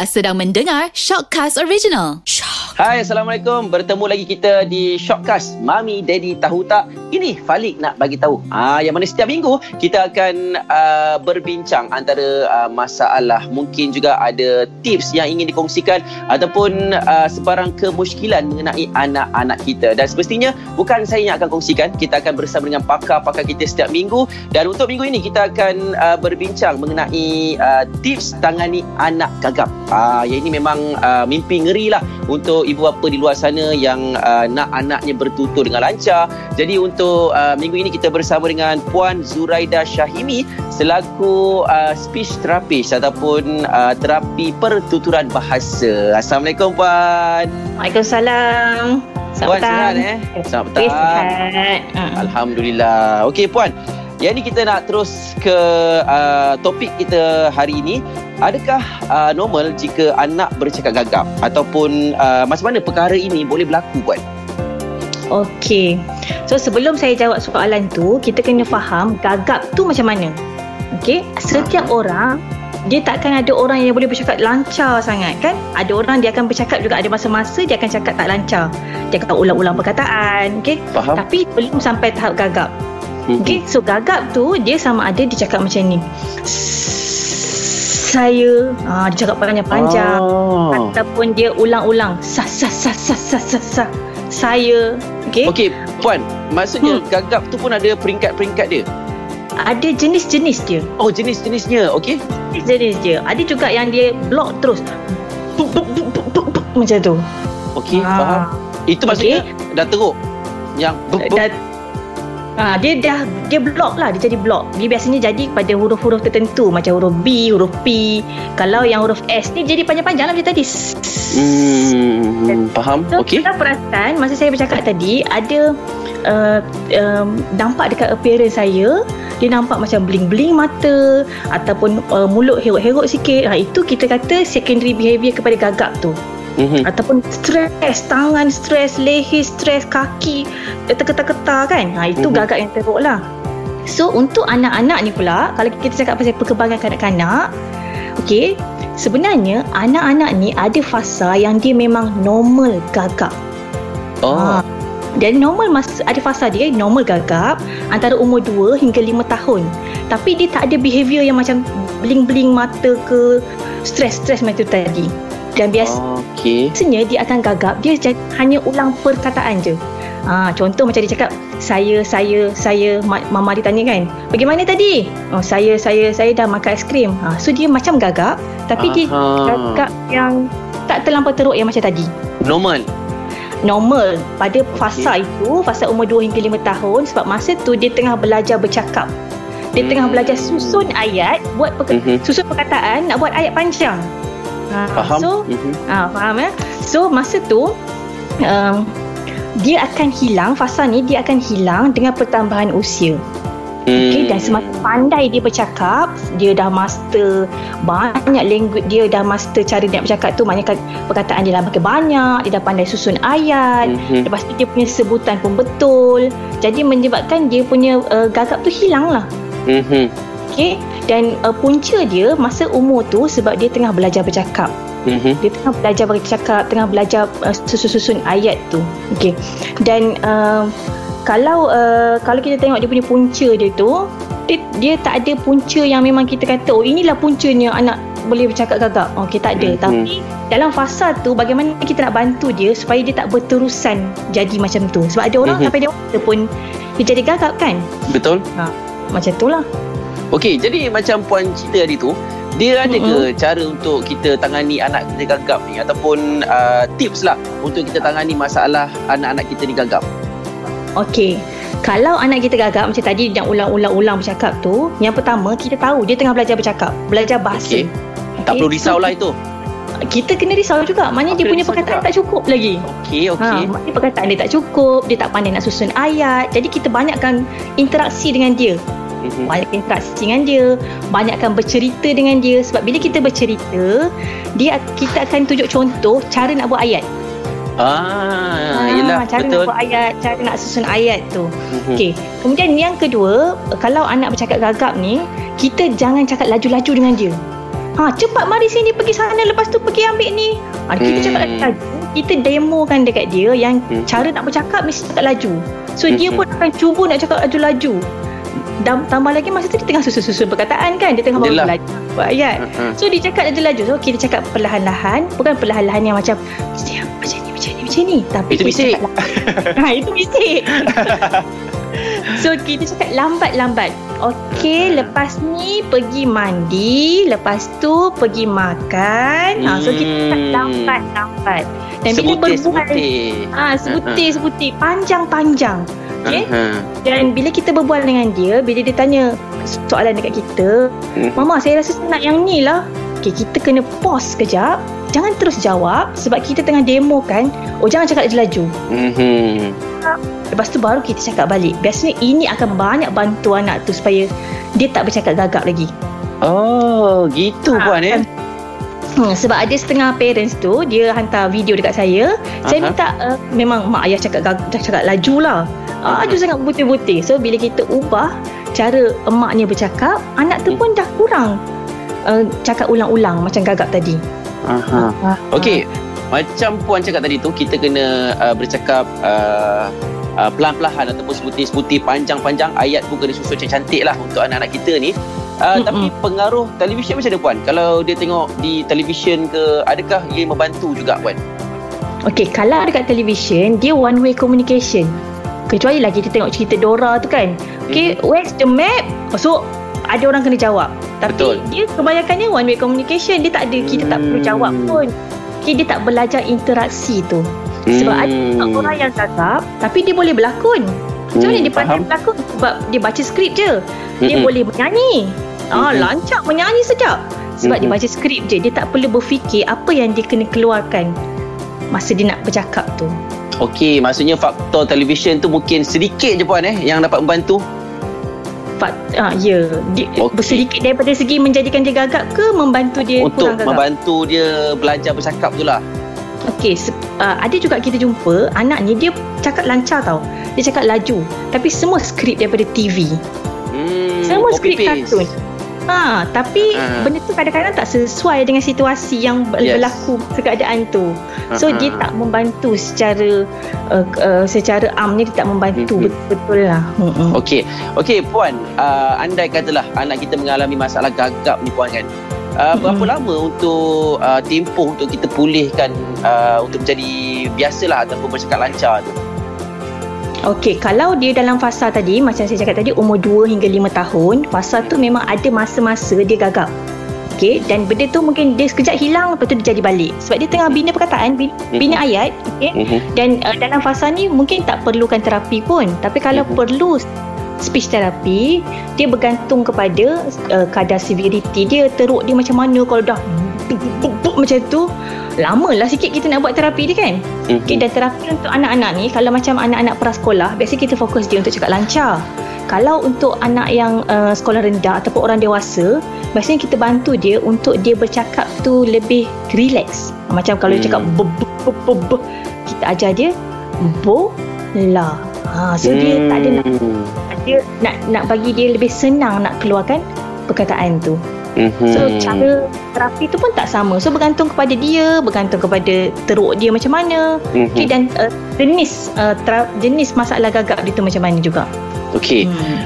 Anda sedang mendengar Shockcast Original. Shock. Hai, Assalamualaikum. Bertemu lagi kita di Shockcast. Mami, Daddy tahu tak? Ini Falik nak bagi tahu. Ah, yang mana setiap minggu kita akan uh, berbincang antara uh, masalah, mungkin juga ada tips yang ingin dikongsikan ataupun uh, sebarang kemusykilan mengenai anak-anak kita. Dan semestinya bukan saya yang akan kongsikan, kita akan bersama dengan pakar-pakar kita setiap minggu dan untuk minggu ini kita akan uh, berbincang mengenai uh, tips tangani anak gagap. Ah, yang ini memang uh, mimpi ngeri lah untuk ibu bapa di luar sana yang uh, nak anaknya bertutur dengan lancar. Jadi untuk uh, minggu ini kita bersama dengan Puan Zuraida Syahimi selaku uh, speech therapist ataupun uh, terapi pertuturan bahasa. Assalamualaikum Puan. Waalaikumsalam. Selamat Puan petang. sihat eh? Selamat petang. Eh, sihat. Hmm. Alhamdulillah. Okey Puan, yang ni kita nak terus ke uh, topik kita hari ini. Adakah uh, normal jika anak bercakap gagap ataupun uh, macam mana perkara ini boleh berlaku Puan? Okey. So sebelum saya jawab soalan tu, kita kena faham gagap tu macam mana. Okey, setiap orang dia takkan ada orang yang boleh bercakap lancar sangat kan? Ada orang dia akan bercakap juga ada masa-masa dia akan cakap tak lancar. Dia akan ulang-ulang perkataan, okey? Faham? Tapi belum sampai tahap gagap. Mhm. Okey, so gagap tu dia sama ada dia cakap macam ni. Saya, ah dia cakap panjang-panjang. Oh. ataupun dia ulang-ulang sa sa sa sa sa sa, sa. saya okey okay. Okey, Puan, maksudnya hmm. gagap tu pun ada peringkat-peringkat dia. ada jenis-jenis dia Oh, jenis-jenisnya. Okey. jenis dia ada juga yang dia block terus Buk, buk, buk, buk, buk, buk, macam tu Okey, Ah. faham. Itu maksudnya dah teruk. Yang buk, buk. Dan, Ah, dia dah dia block lah dia jadi block dia biasanya jadi pada huruf-huruf tertentu macam huruf B huruf P kalau yang huruf S ni jadi panjang-panjang lah macam tadi Hmm, faham. So, Okey. kita perasan masa saya bercakap tadi ada uh, um, nampak dekat appearance saya dia nampak macam bling-bling mata ataupun uh, mulut heruk-heruk sikit. Ha itu kita kata secondary behaviour kepada gagap tu. Mhm. Ataupun stres, tangan stres, leher stres, kaki terketar-ketar kan. Ha itu Mhm. gagap yang teruk lah. So untuk anak-anak ni pula kalau kita cakap pasal perkembangan kanak-kanak Okey, sebenarnya anak-anak ni ada fasa yang dia memang normal gagap. Oh. Ha. Dan normal mas ada fasa dia normal gagap antara umur 2 hingga 5 tahun. Tapi dia tak ada behaviour yang macam bling-bling mata ke stres-stres macam tu tadi. Dan biasa Okey. biasanya dia akan gagap dia j- hanya ulang perkataan je. Ha, contoh macam dia cakap saya saya saya ma- mama dia tanya kan bagaimana tadi oh saya saya saya dah makan aiskrim ha, so dia macam gagap tapi dia Aha. gagap yang tak terlampau teruk yang macam tadi Normal. normal pada fasa itu fasa umur 2 hingga 5 tahun sebab masa tu dia tengah belajar bercakap dia tengah Hmm. belajar susun ayat buat perka- Mhm. susun perkataan nak buat ayat panjang Faham? so Mhm. Ah, faham ya? So masa tu um, dia akan hilang fasa ni dia akan hilang dengan pertambahan usia. Okey dan semakin pandai dia bercakap, dia dah master banyak language dia dah master cara dia nak bercakap tu maknanya perkataan dia dah makin banyak, dia dah pandai susun ayat, Mhm. lepas tu dia punya sebutan pun betul. Jadi menyebabkan dia punya uh, gagap tu hilang lah. Mhm. Okey dan uh, punca dia masa umur tu sebab dia tengah belajar bercakap. Mhm. Dia tengah belajar bercakap, tengah belajar uh, susun-susun ayat tu. Okey. Dan uh, kalau uh, kalau kita tengok dia punya punca dia tu, dia, dia tak ada punca yang memang kita kata oh inilah puncanya anak boleh bercakap gagap. Okey, tak ada. Mhm. Tapi dalam fasa tu bagaimana kita nak bantu dia supaya dia tak berterusan jadi macam tu. Sebab ada orang Mhm. sampai dewasa pun dia jadi gagap kan? Betul. Macam tu lah. Okey, jadi macam puan cerita tadi tu, dia ada ke cara untuk kita tangani anak kita gagap ni ataupun uh, tips lah untuk kita tangani masalah anak-anak kita ni gagap? Okey. Kalau anak kita gagap macam tadi yang ulang-ulang-ulang bercakap tu, yang pertama kita tahu dia tengah belajar bercakap, belajar bahasa. Okey. Tak perlu risau so lah itu. Kita kena risau juga. Maknanya dia punya perkataan juga. tak cukup lagi. Okey, okey. Ha, maknanya perkataan dia tak cukup, dia tak pandai nak susun ayat. Jadi kita banyakkan interaksi dengan dia. Mhm. Banyak interaksi dengan dia, banyakkan bercerita dengan dia sebab bila kita bercerita, dia kita akan tunjuk contoh cara nak buat ayat. Ah, yelah, cara betul. nak buat ayat, cara nak susun ayat tu. Mhm. Okey. Kemudian yang kedua, kalau anak bercakap gagap ni, kita jangan cakap laju-laju dengan dia. Ha, cepat mari sini pergi sana lepas tu pergi ambil ni. Ha, kita Hmm. cakap laju, kita demokan dekat dia yang Hmm. cara nak bercakap mesti cakap laju. So dia Hmm. pun akan cuba nak cakap laju-laju. Dan tambah lagi masa tu dia tengah susun-susun perkataan kan. Dia tengah baru belajar buat ayat. Uh-uh. So dia cakap laju-laju. So kita cakap perlahan-lahan. Bukan perlahan-lahan yang macam "Siap, macam ni, macam ni, macam ni. Tapi Itu bisik. ha, itu bisik. so kita cakap lambat-lambat. Okey, lepas ni pergi mandi, lepas tu pergi makan. Ha, so kita cakap Hmm. lambat-lambat. Dan bila berbual Sebutir-sebutir. Ah, sebutir-sebutir, panjang-panjang. Okey? Uh-huh. Dan bila kita berbual dengan dia, bila dia tanya soalan dekat kita, Hmm. Mama saya rasa saya nak yang ni lah. Okay, kita kena pause sekejap. Jangan terus jawab sebab kita tengah demo kan. Oh jangan cakap laju-laju. Mhm. Lepas tu baru kita cakap balik. Biasanya ini akan banyak bantu anak tu supaya dia tak bercakap gagap lagi. Oh, gitu Ah, puan eh. Hmm, sebab ada setengah parents tu dia hantar video dekat saya. Saya Aha. minta uh, memang mak ayah cakap cakap laju lah. Laju sangat butir-butir. So bila kita ubah cara emaknya bercakap, anak tu Hmm. pun dah kurang uh, cakap ulang-ulang macam gagap tadi. Aha. Okey, macam puan cakap tadi tu kita kena uh, bercakap uh, uh, pelan-pelan ataupun sebutir-sebutir panjang-panjang ayat pun kena susun macam cantik lah untuk anak-anak kita ni. Uh, Mm-mm. tapi pengaruh televisyen macam mana puan? Kalau dia tengok di televisyen ke adakah ia membantu juga puan? Okey, kalau dekat television, dia one way communication. Kecuali lah kita tengok cerita Dora tu kan. Okey, Mhm. where's the map? So, ada orang kena jawab. Tapi Betul. dia kebanyakannya one way communication. Dia tak ada, kita tak perlu Hmm. jawab pun. Okay, dia tak belajar interaksi tu. Sebab ada Hmm. orang yang gagap, tapi dia boleh berlakon. Macam mana Hmm, dia pandai berlakon? Sebab dia baca skrip je. Dia Mm-mm. boleh menyanyi. Ah, Mhm. lancar menyanyi sedap. Sebab dia Mhm. baca skrip je. Dia tak perlu berfikir apa yang dia kena keluarkan masa dia nak bercakap tu. Okey, maksudnya faktor televisyen tu mungkin sedikit je puan eh yang dapat membantu. Fak, ah, ya. Dia, Okey. Sedikit daripada segi menjadikan dia gagap ke membantu dia untuk kurang gagap? membantu dia belajar bercakap tu lah. Okey, uh, ada juga kita jumpa anak ni dia cakap lancar tau. Dia cakap laju. Tapi semua skrip daripada TV. Hmm, Semua skrip kartun. Ha, tapi Ha. benda tu kadang-kadang tak sesuai dengan situasi yang Yes. berlaku keadaan tu. So Ha-ha. dia tak membantu secara uh, uh, secara amnya dia tak membantu Mhm. betul-betul lah. Hmm. Okey, okey puan, uh, andai katalah anak kita mengalami masalah gagap ni puan kan. Uh, berapa lama untuk uh, tempoh untuk kita pulihkan uh, untuk menjadi biasalah ataupun bercakap lancar tu? Okey, kalau dia dalam fasa tadi macam saya cakap tadi umur 2 hingga 5 tahun, fasa tu memang ada masa-masa dia gagap. Okey, dan benda tu mungkin dia sekejap hilang lepas tu dia jadi balik. Sebab dia tengah bina perkataan, bina, bina ayat, okey. Mhm. Dan uh, dalam fasa ni mungkin tak perlukan terapi pun. Tapi kalau Mhm. perlu speech therapy, dia bergantung kepada uh, kadar severity dia, teruk dia macam mana kalau dah buk, buk, buk, macam tu, lamalah sikit kita nak buat terapi dia kan. Mhm. Okay, dan terapi untuk anak-anak ni, kalau macam anak-anak prasekolah, biasanya kita fokus dia untuk cakap lancar. Kalau untuk anak yang uh, sekolah rendah ataupun orang dewasa, biasanya kita bantu dia untuk dia bercakap tu lebih relax. Macam kalau dia cakap Hmm. be, be, be, be, be, kita ajar dia bo la. Ha, so dia tak ada nak Hmm. dia nak nak bagi dia lebih senang nak keluarkan perkataan tu. Mhm. So cara terapi tu pun tak sama. So bergantung kepada dia, bergantung kepada teruk dia macam mana. Mhm. Okay, dan uh, jenis uh, tra- jenis masalah gagap dia tu macam mana juga. Okey. Hmm.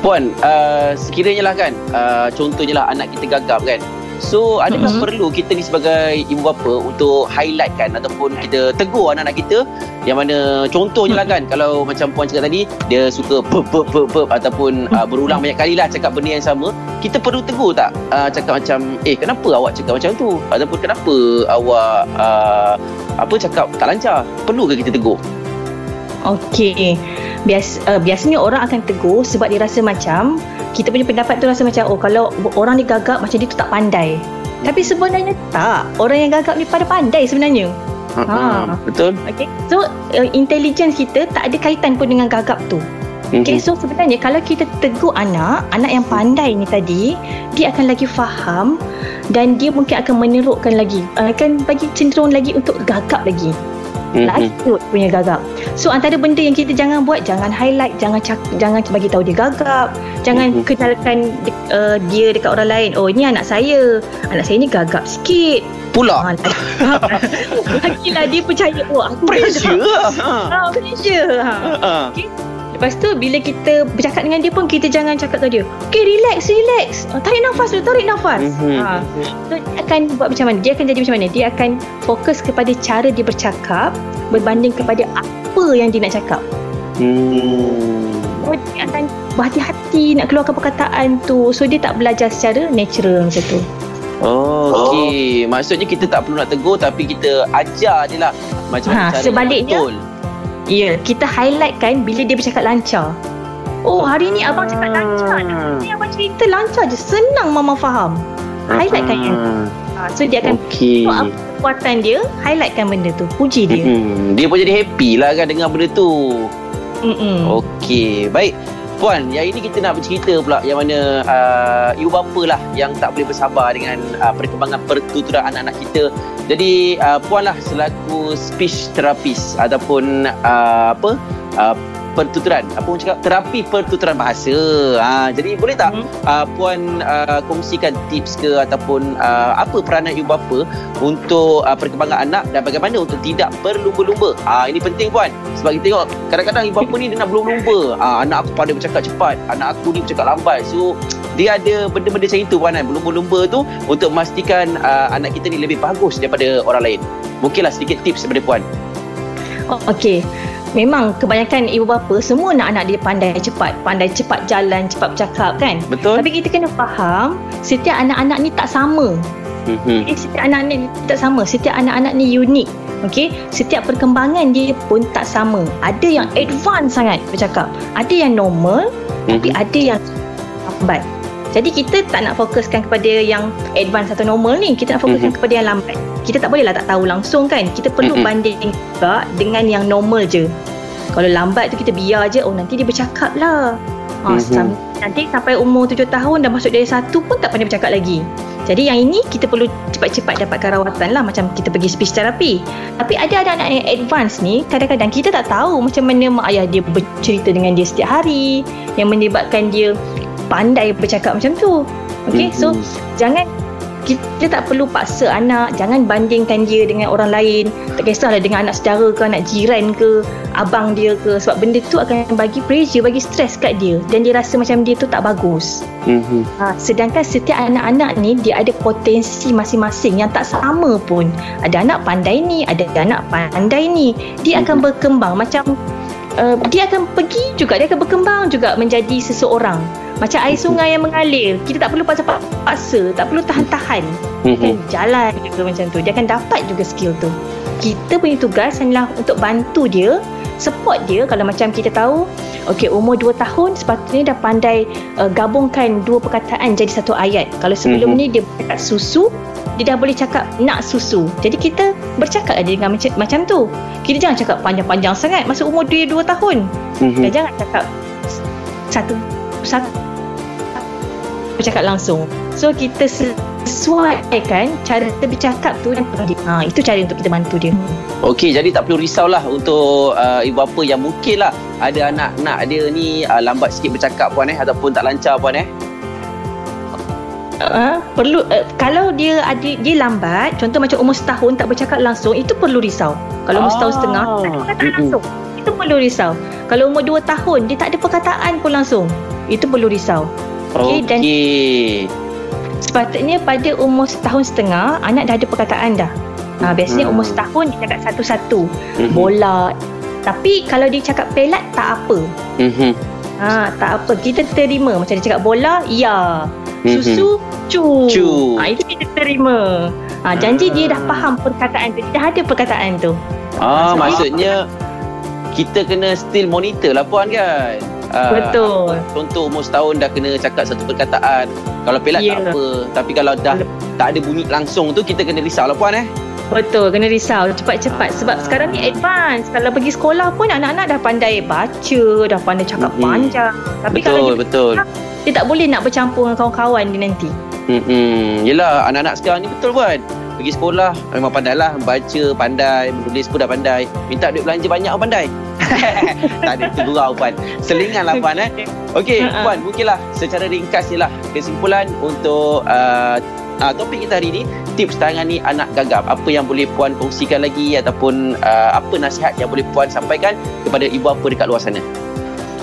Puan, uh, sekiranya lah kan, uh, contohnya lah anak kita gagap kan. So, adakah Mhm. perlu kita ni sebagai ibu bapa untuk highlight kan ataupun kita tegur anak-anak kita? Yang mana contohnya lah kan kalau macam puan cakap tadi dia suka burp burp burp, burp ataupun uh, berulang banyak kali lah cakap benda yang sama. Kita perlu tegur tak? Uh, cakap macam eh kenapa awak cakap macam tu? Ataupun kenapa awak uh, apa cakap tak lancar? Perlu ke kita tegur? Okey. Bias, uh, biasanya orang akan tegur sebab dia rasa macam kita punya pendapat tu rasa macam oh kalau orang ni gagap macam dia tu tak pandai. Tapi sebenarnya tak. Orang yang gagap ni pada pandai sebenarnya. ha. Ha. betul Okey. So uh, intelligence kita tak ada kaitan pun dengan gagap tu. Okay, Mhm. so sebenarnya kalau kita tegur anak, anak yang pandai ni tadi, dia akan lagi faham dan dia mungkin akan menerukkan lagi, akan bagi cenderung lagi untuk gagap lagi. Mm-hmm. lanjut punya gagap so antara benda yang kita jangan buat jangan highlight jangan cak, jangan bagi tahu dia gagap jangan mm-hmm. kenalkan uh, dia dekat orang lain oh ini anak saya anak saya ni gagap sikit pula Lagilah dia percaya Oh aku Pressure ha, Pressure ha. ha. Okay. Lepas tu bila kita bercakap dengan dia pun kita jangan cakap ke dia. Okay relax relax. Oh, tarik nafas dulu tarik nafas. Mm-hmm. Ha. So dia akan buat macam mana? Dia akan jadi macam mana? Dia akan fokus kepada cara dia bercakap berbanding kepada apa yang dia nak cakap. Hmm. So dia akan berhati-hati nak keluarkan perkataan tu. So dia tak belajar secara natural macam tu. Oh, okey. Maksudnya kita tak perlu nak tegur tapi kita ajar je lah macam ha, cara sebaliknya, betul. Ya, kita highlight kan bila dia bercakap lancar. Oh, hari ni abang cakap lancar. Hari ni abang cerita lancar je. Senang mama faham. Highlight kan yang ha, So dia akan okay. apa kekuatan dia Highlightkan benda tu Puji dia hmm, Dia pun jadi happy lah kan Dengan benda tu Mm-mm. Okey Baik Puan Yang ini kita nak bercerita pula Yang mana uh, Ibu bapa lah Yang tak boleh bersabar Dengan uh, perkembangan pertuturan anak-anak kita. Jadi uh, puan lah selaku speech therapist ataupun uh, apa uh, pertuturan. Apa orang cakap? Terapi pertuturan bahasa. Ha, jadi boleh tak hmm. uh, puan uh, kongsikan tips ke ataupun uh, apa peranan ibu bapa untuk uh, perkembangan anak dan bagaimana untuk tidak berlumba-lumba? Ha, ini penting puan. Sebab kita tengok kadang-kadang ibu bapa ni dia nak berlumba-lumba. Ha, anak aku pada bercakap cepat. Anak aku ni bercakap lambat. So dia ada benda-benda macam itu puan kan? Berlumba-lumba tu untuk memastikan uh, anak kita ni lebih bagus daripada orang lain. Mungkinlah sedikit tips daripada puan. Oh, Okey Memang kebanyakan ibu bapa semua nak anak dia pandai cepat, pandai cepat jalan, cepat bercakap kan? Betul. Tapi kita kena faham setiap anak-anak ni tak sama. Mm-hmm. Okay, setiap anak-anak ni tak sama, setiap anak-anak ni unik. Okey, setiap perkembangan dia pun tak sama. Ada yang advance sangat bercakap, ada yang normal, mm-hmm. tapi ada yang lambat. Jadi kita tak nak fokuskan kepada yang advance atau normal ni. Kita nak fokuskan mm-hmm. kepada yang lambat. Kita tak bolehlah tak tahu langsung kan. Kita perlu mm-hmm. banding juga dengan yang normal je. Kalau lambat tu kita biar je. Oh nanti dia bercakap lah. Ha, mm-hmm. Nanti sampai umur tujuh tahun dah masuk dari satu pun tak pandai bercakap lagi. Jadi yang ini kita perlu cepat-cepat dapatkan rawatan lah macam kita pergi speech therapy. Tapi ada anak-anak yang advance ni kadang-kadang kita tak tahu macam mana mak ayah dia bercerita dengan dia setiap hari yang menyebabkan dia pandai bercakap macam tu. Okay, mm-hmm. so jangan kita tak perlu paksa anak jangan bandingkan dia dengan orang lain tak kisahlah dengan anak saudara ke anak jiran ke abang dia ke sebab benda tu akan bagi pressure bagi stres kat dia dan dia rasa macam dia tu tak bagus mm-hmm. ha, sedangkan setiap anak-anak ni dia ada potensi masing-masing yang tak sama pun ada anak pandai ni ada anak pandai ni dia mm-hmm. akan berkembang macam uh, dia akan pergi juga dia akan berkembang juga menjadi seseorang macam air sungai yang mengalir. Kita tak perlu paksa Tak perlu tahan-tahan. Dia akan jalan juga macam tu. Dia akan dapat juga skill tu. Kita punya tugas adalah Untuk bantu dia Support dia. Kalau macam kita tahu Okay umur 2 tahun Sepatutnya dah pandai uh, Gabungkan dua perkataan Jadi satu ayat. Kalau sebelum mm-hmm. ni Dia bercakap susu Dia dah boleh cakap Nak susu. Jadi kita Bercakap aja dengan macam, macam tu. Kita jangan cakap panjang-panjang sangat. Masa umur dia 2 tahun. Mm-hmm. Dan jangan cakap Satu Satu bercakap langsung. So kita sesuaikan cara kita bercakap tu dan ha, itu cara untuk kita bantu dia. Okey, jadi tak perlu risaulah untuk uh, ibu bapa yang mungkin lah ada anak-anak dia ni uh, lambat sikit bercakap puan eh ataupun tak lancar puan eh. Uh, perlu uh, kalau dia ada dia lambat contoh macam umur setahun tak bercakap langsung itu perlu risau kalau umur ah. setahun setengah tak ada perkataan langsung itu perlu risau kalau umur dua tahun dia tak ada perkataan pun langsung itu perlu risau Okey. Okay, dan sepatutnya pada umur setahun setengah anak dah ada perkataan dah. Ha, biasanya hmm. umur setahun dia cakap satu-satu. Hmm. Bola. Tapi kalau dia cakap pelat tak apa. Hmm. Ha, tak apa. Kita terima. Macam dia cakap bola, ya. Hmm. Susu, cu. cu. Ha, itu kita terima. Ha, janji hmm. dia dah faham perkataan tu. Dia dah ada perkataan tu. Ah, ha, maksudnya kita kena still monitor lah puan kan? Uh, Betul. Contoh umur setahun dah kena cakap satu perkataan. Kalau pelat yeah. tak apa. Tapi kalau dah tak ada bunyi langsung tu kita kena risau lah puan eh. Betul, kena risau cepat-cepat sebab ah. sekarang ni advance. Kalau pergi sekolah pun anak-anak dah pandai baca, dah pandai cakap mm-hmm. panjang. Tapi betul, kalau dia betul. dia tak boleh nak bercampur dengan kawan-kawan dia nanti. Hmm, yelah anak-anak sekarang ni betul buat. pergi sekolah memang pandai lah baca pandai menulis pun dah pandai minta duit belanja banyak pun pandai tak ada itu gurau Puan selingan lah Puan eh Okey uh-huh. Puan mungkinlah secara ringkas ni lah kesimpulan untuk uh, uh, topik kita hari ni tips tangani anak gagap apa yang boleh Puan kongsikan lagi ataupun uh, apa nasihat yang boleh Puan sampaikan kepada ibu apa dekat luar sana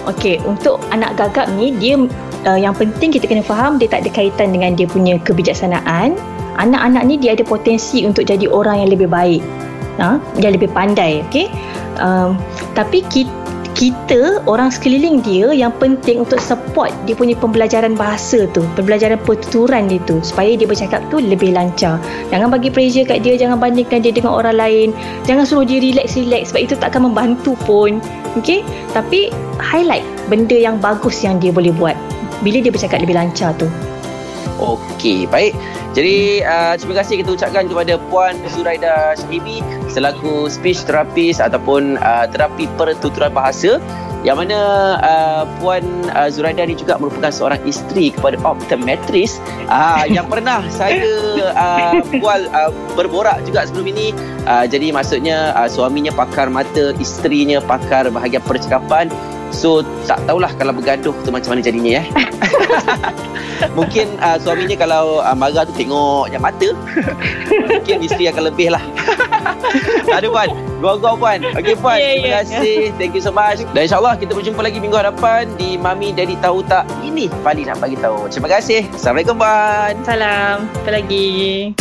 Okey, untuk anak gagap ni dia uh, yang penting kita kena faham dia tak ada kaitan dengan dia punya kebijaksanaan. Anak-anak ni dia ada potensi untuk jadi orang yang lebih baik. Ha? Dia lebih pandai, okey? Um, tapi kita kita orang sekeliling dia yang penting untuk support dia punya pembelajaran bahasa tu pembelajaran pertuturan dia tu supaya dia bercakap tu lebih lancar jangan bagi pressure kat dia jangan bandingkan dia dengan orang lain jangan suruh dia relax-relax sebab itu tak akan membantu pun okay? tapi highlight benda yang bagus yang dia boleh buat bila dia bercakap lebih lancar tu Okey, baik. Jadi uh, terima kasih kita ucapkan kepada Puan Zuraida Syahibi selaku speech therapist ataupun uh, terapi pertuturan bahasa yang mana uh, Puan uh, Zuraida ni juga merupakan seorang isteri kepada optometris uh, yang pernah saya uh, bual uh, berborak juga sebelum ini. Uh, jadi maksudnya uh, suaminya pakar mata isterinya pakar bahagian percakapan So tak tahulah kalau bergaduh tu macam mana jadinya ya. Mungkin uh, suaminya kalau uh, marah tu tengok yang mata. Mungkin isteri akan lebih lah. Ada puan. Gua-gua puan. Okay puan. Yeah, terima yeah, kasih. Yeah. Thank you so much. Dan insyaAllah kita berjumpa lagi minggu hadapan di Mami Daddy Tahu Tak. Ini Fali nak bagi tahu. Terima kasih. Assalamualaikum puan. Salam. Apa lagi?